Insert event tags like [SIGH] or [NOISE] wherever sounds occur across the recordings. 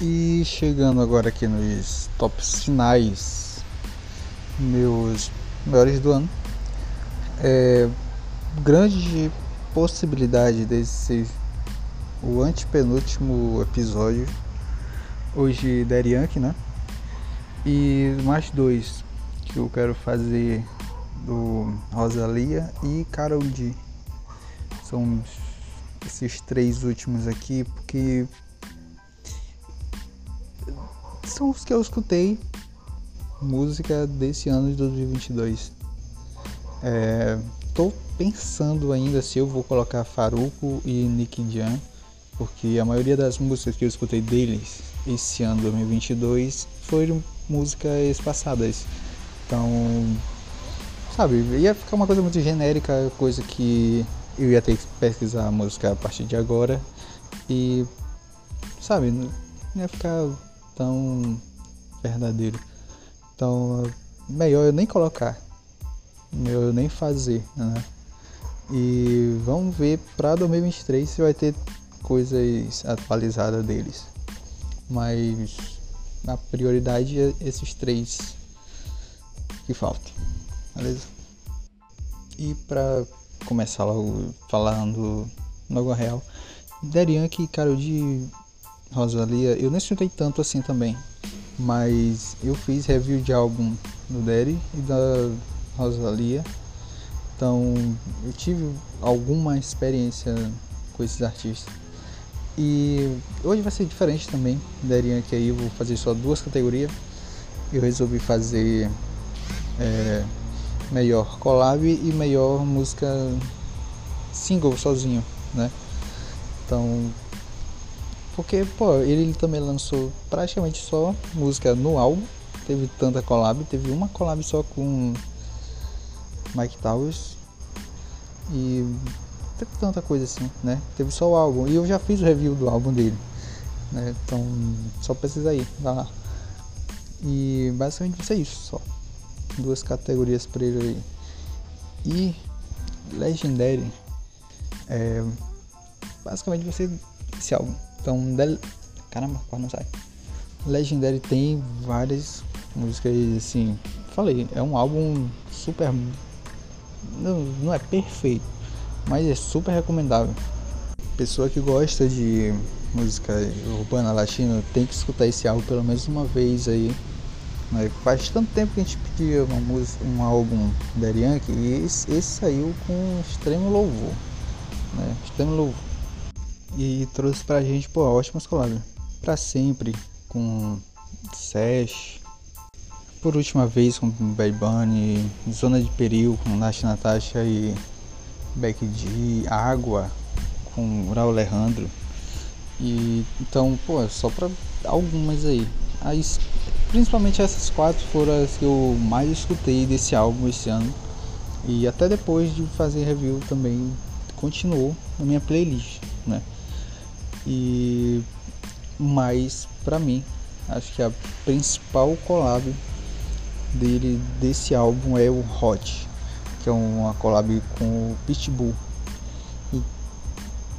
E chegando agora aqui nos tops finais, meus melhores do ano, é grande possibilidade desse ser o antepenúltimo episódio, hoje da né? E mais dois que eu quero fazer do Rosalia e Carol D. São esses três últimos aqui, porque são os que eu escutei música desse ano de 2022. É, tô pensando ainda se eu vou colocar Faruco e Nick Jam, porque a maioria das músicas que eu escutei deles esse ano 2022 foram músicas passadas. Então, sabe, ia ficar uma coisa muito genérica, coisa que eu ia ter que pesquisar a música a partir de agora e, sabe, ia ficar tão verdadeiro. Então, melhor eu nem colocar, melhor eu nem fazer, né? E vamos ver para 2023 se vai ter coisas atualizadas deles. Mas a prioridade é esses três que faltam, beleza? E para começar logo falando logo real, Derianke e Carol de Rosalia, eu nem escutei tanto assim também, mas eu fiz review de álbum do Derry e da Rosalia, então eu tive alguma experiência com esses artistas. E hoje vai ser diferente também, Derianke aí eu vou fazer só duas categorias. Eu resolvi fazer é, melhor collab e melhor música single sozinho, né? Então porque, pô, ele também lançou praticamente só música no álbum. Teve tanta collab, teve uma collab só com Mike Towers. E teve tanta coisa assim, né? Teve só o álbum. E eu já fiz o review do álbum dele. Né? Então, só precisa ir, vai lá. E basicamente vai ser isso só. Duas categorias pra ele aí. E Legendary. É, basicamente vai ser esse álbum. Então, del... caramba, quase não sai. Legendary tem várias músicas assim. Falei, é um álbum super. Não, não é perfeito, mas é super recomendável. Pessoa que gosta de música urbana latina tem que escutar esse álbum pelo menos uma vez aí. Né? Faz tanto tempo que a gente pedia uma música, um álbum da Yankee e esse, esse saiu com extremo louvor. Né? Extremo louvor e trouxe pra gente, pô, ótimas collabs. Pra sempre, com Sesh, por última vez com Bad Bunny, Zona de Perigo com Nath Natasha e Becky G, Água com Raul Alejandro. E então, pô, só pra algumas aí. As, principalmente essas quatro foram as que eu mais escutei desse álbum esse ano. E até depois de fazer review também continuou na minha playlist, né? E mas para mim, acho que a principal collab dele desse álbum é o Hot, que é uma collab com o Pitbull. E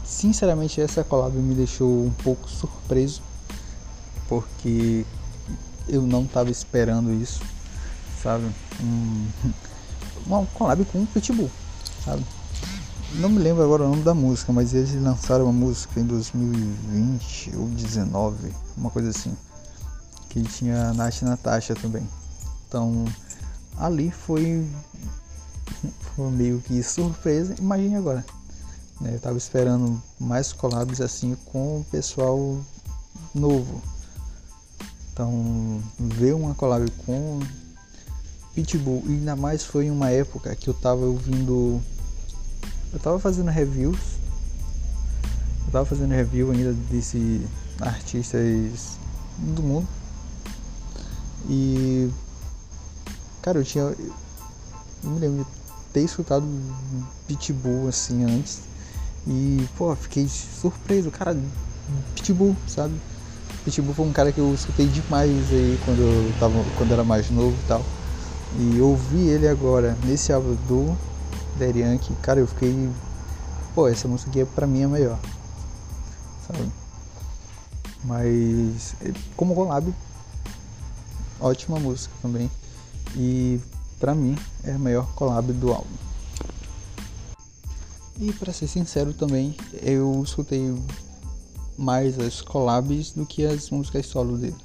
sinceramente essa collab me deixou um pouco surpreso, porque eu não estava esperando isso, sabe? Um, [LAUGHS] uma collab com o Pitbull, sabe? Não me lembro agora o nome da música, mas eles lançaram uma música em 2020 ou 19, uma coisa assim. Que tinha a Nath Natasha também. Então ali foi, foi meio que surpresa. Imagine agora. Né? Eu tava esperando mais collabs assim com o pessoal novo. Então ver uma collab com Pitbull, e ainda mais foi uma época que eu tava ouvindo eu tava fazendo reviews. Eu tava fazendo review ainda desse artistas do mundo. E cara, eu tinha eu me lembro de ter escutado Pitbull assim antes. E pô, fiquei surpreso, cara, Pitbull, sabe? Pitbull foi um cara que eu escutei demais aí quando eu tava quando eu era mais novo e tal. E ouvi ele agora nesse álbum do Daddy Yankee, cara, eu fiquei. Pô, essa música aqui é pra mim a melhor. Sabe? Mas como collab, ótima música também. E pra mim é a maior collab do álbum. E para ser sincero também, eu escutei mais as collabs do que as músicas solo dele.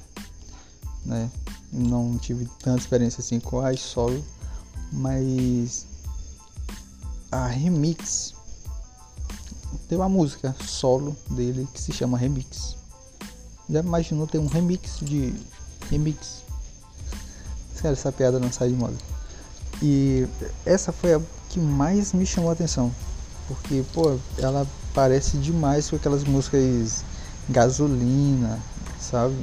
Né? Não tive tanta experiência assim com as solo, mas a remix tem uma música solo dele que se chama Remix. Já imaginou ter um remix de remix? Sério, essa piada não sai de moda. E essa foi a que mais me chamou a atenção. Porque, pô, ela parece demais com aquelas músicas gasolina, sabe?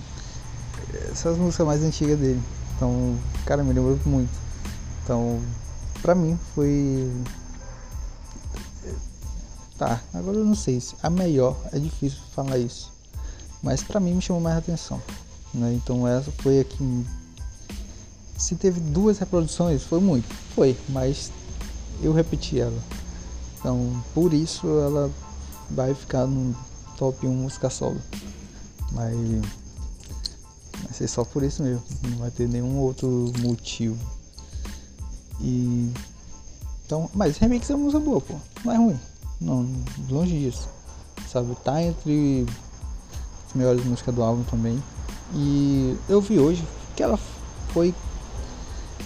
Essas músicas mais antigas dele. Então, cara, me lembrou muito. Então, pra mim foi Tá, agora eu não sei se a melhor é difícil falar isso, mas para mim me chamou mais atenção, né? Então essa foi a que se teve duas reproduções foi muito, foi, mas eu repeti ela. Então por isso ela vai ficar no top 1 música solo, mas vai ser só por isso mesmo, não vai ter nenhum outro motivo. E então, mas remix é uma música boa, pô, não é ruim. Não, longe disso. Sabe? Tá entre as melhores músicas do álbum também. E eu vi hoje que ela foi.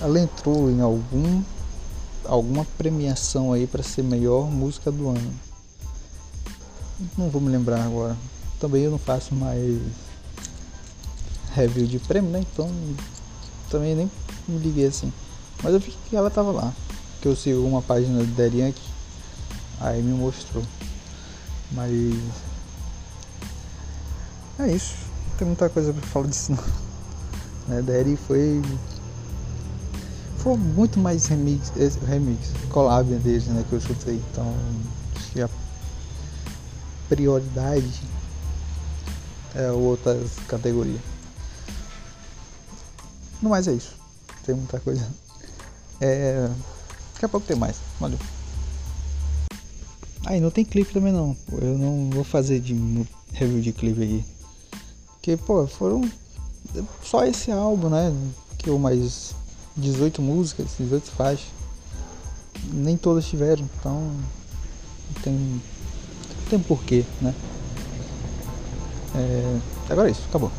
Ela entrou em algum alguma premiação aí para ser melhor música do ano. Não vou me lembrar agora. Também eu não faço mais review de prêmio, né? Então também nem me liguei assim. Mas eu vi que ela tava lá. Eu sigo uma página do Deriank Aí me mostrou. Mas. É isso. Não tem muita coisa pra falar disso não. [LAUGHS] Né? Daddy foi. Foi muito mais remix, remix collab deles né, que eu escutei. Então acho que a prioridade é outra categoria. No mais é isso. Tem muita coisa. É... Daqui a pouco tem mais. Valeu. Aí não tem clipe também não. Eu não vou fazer de review de clipe aqui. Porque, pô, foram só esse álbum, né? Que eu mais 18 músicas, 18 faixas. Nem todas tiveram, então não tem, não tem porquê, né? É, agora é isso, acabou.